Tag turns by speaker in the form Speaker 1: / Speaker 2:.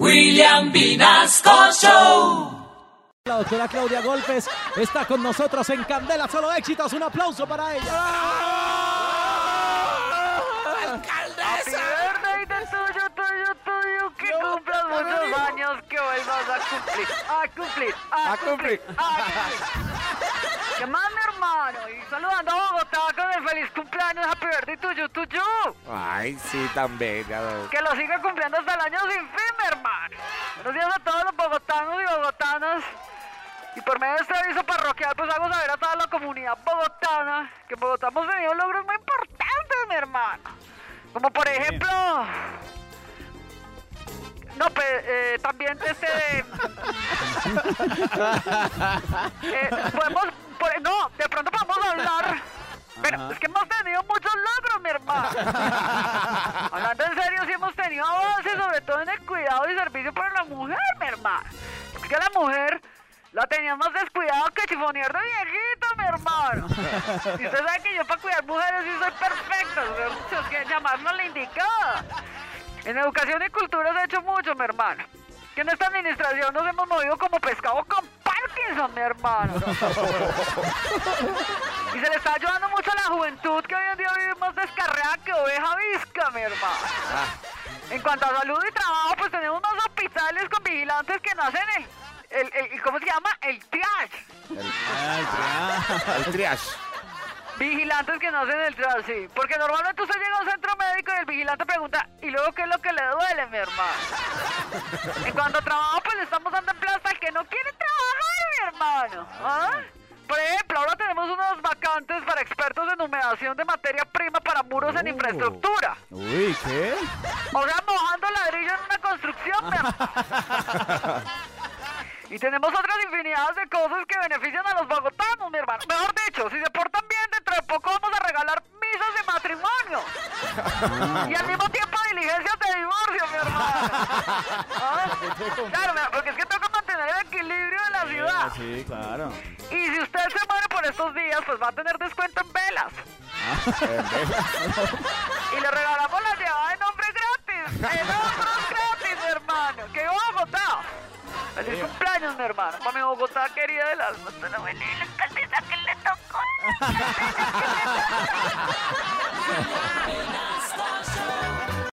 Speaker 1: William Vinasco Show.
Speaker 2: La doctora Claudia Golpes está con nosotros en Candela, solo éxitos. Un aplauso para ella.
Speaker 3: Happy birthday del tuyo, tuyo, tuyo, que cumplas muchos años, que vuelvas a cumplir, a cumplir, a, cumplir, a cumplir. ¿Qué más, mi hermano? Y saludando a Bogotá feliz cumpleaños, happy birthday tuyo, tuyo.
Speaker 4: Ay, sí, tan bella. ¿no?
Speaker 3: Que lo siga cumpliendo hasta el año sin fin, mi hermano. Buenos días a todos los bogotanos y bogotanas. Y por medio de este aviso parroquial, pues hago saber a toda la comunidad bogotana que en Bogotá hemos tenido logros muy importantes, mi hermano. Como por ejemplo... No, pues eh, también este de... Eh, podemos... Hablando en serio, sí hemos tenido avances, sobre todo en el cuidado y servicio para la mujer, mi hermano. Es que la mujer la teníamos descuidado que chifonier de viejito, mi hermano. Y usted sabe que yo para cuidar mujeres sí soy perfecto. Es que llamarnos la indicada. En educación y cultura se ha hecho mucho, mi hermano. Que en esta administración nos hemos movido como pescado con Parkinson, mi hermano. Y se le está ayudando mucho a la juventud que hoy en día vive más descarriada que oveja visca, mi hermano. En cuanto a salud y trabajo, pues tenemos más hospitales con vigilantes que no hacen el, el, el- ¿cómo se llama? El triage.
Speaker 4: El triage.
Speaker 3: Vigilantes que no hacen el triage, sí. Porque normalmente usted llega a un centro médico y el vigilante pregunta, ¿y luego qué es lo que le duele, mi hermano? En cuanto a trabajo, pues le estamos dando ¿Ah? Por ejemplo, ahora tenemos unos vacantes para expertos en humedación de materia prima para muros en infraestructura.
Speaker 2: Uy, ¿qué?
Speaker 3: O sea, mojando ladrillo en una construcción, mi hermano. Y tenemos otras infinidades de cosas que benefician a los bogotanos, mi hermano. Mejor dicho, si se portan bien, dentro de poco vamos a regalar misas de matrimonio. Y al mismo tiempo diligencias de divorcio, mi hermano. ¿Ah? Claro, porque es que la.
Speaker 2: Sí, claro.
Speaker 3: Y si usted se muere por estos días, pues va a tener descuento en velas. Y le regalamos la llevada de nombre gratis. En otros gratis, mi hermano. Que Bogotá. Feliz cumpleaños, mi hermano. Para mi Bogotá querida del alma. Usted no ve ni la que le tocó.